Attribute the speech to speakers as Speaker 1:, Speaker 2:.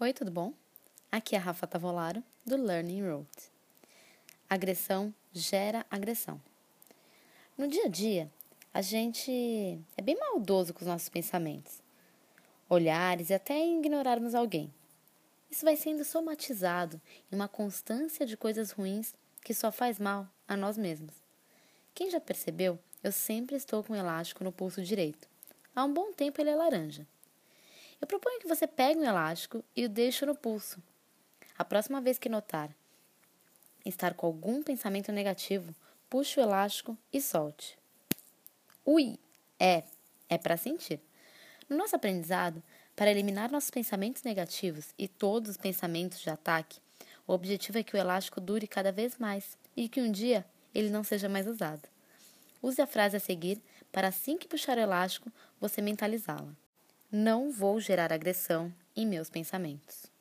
Speaker 1: Oi, tudo bom? Aqui é a Rafa Tavolaro, do Learning Road. Agressão gera agressão. No dia a dia, a gente é bem maldoso com os nossos pensamentos, olhares e até ignorarmos alguém. Isso vai sendo somatizado em uma constância de coisas ruins que só faz mal a nós mesmos. Quem já percebeu, eu sempre estou com um elástico no pulso direito. Há um bom tempo ele é laranja. Eu proponho que você pegue um elástico e o deixe no pulso. A próxima vez que notar estar com algum pensamento negativo, puxe o elástico e solte. Ui! É, é para sentir. No nosso aprendizado, para eliminar nossos pensamentos negativos e todos os pensamentos de ataque, o objetivo é que o elástico dure cada vez mais e que um dia ele não seja mais usado. Use a frase a seguir para assim que puxar o elástico, você mentalizá-la. Não vou gerar agressão em meus pensamentos.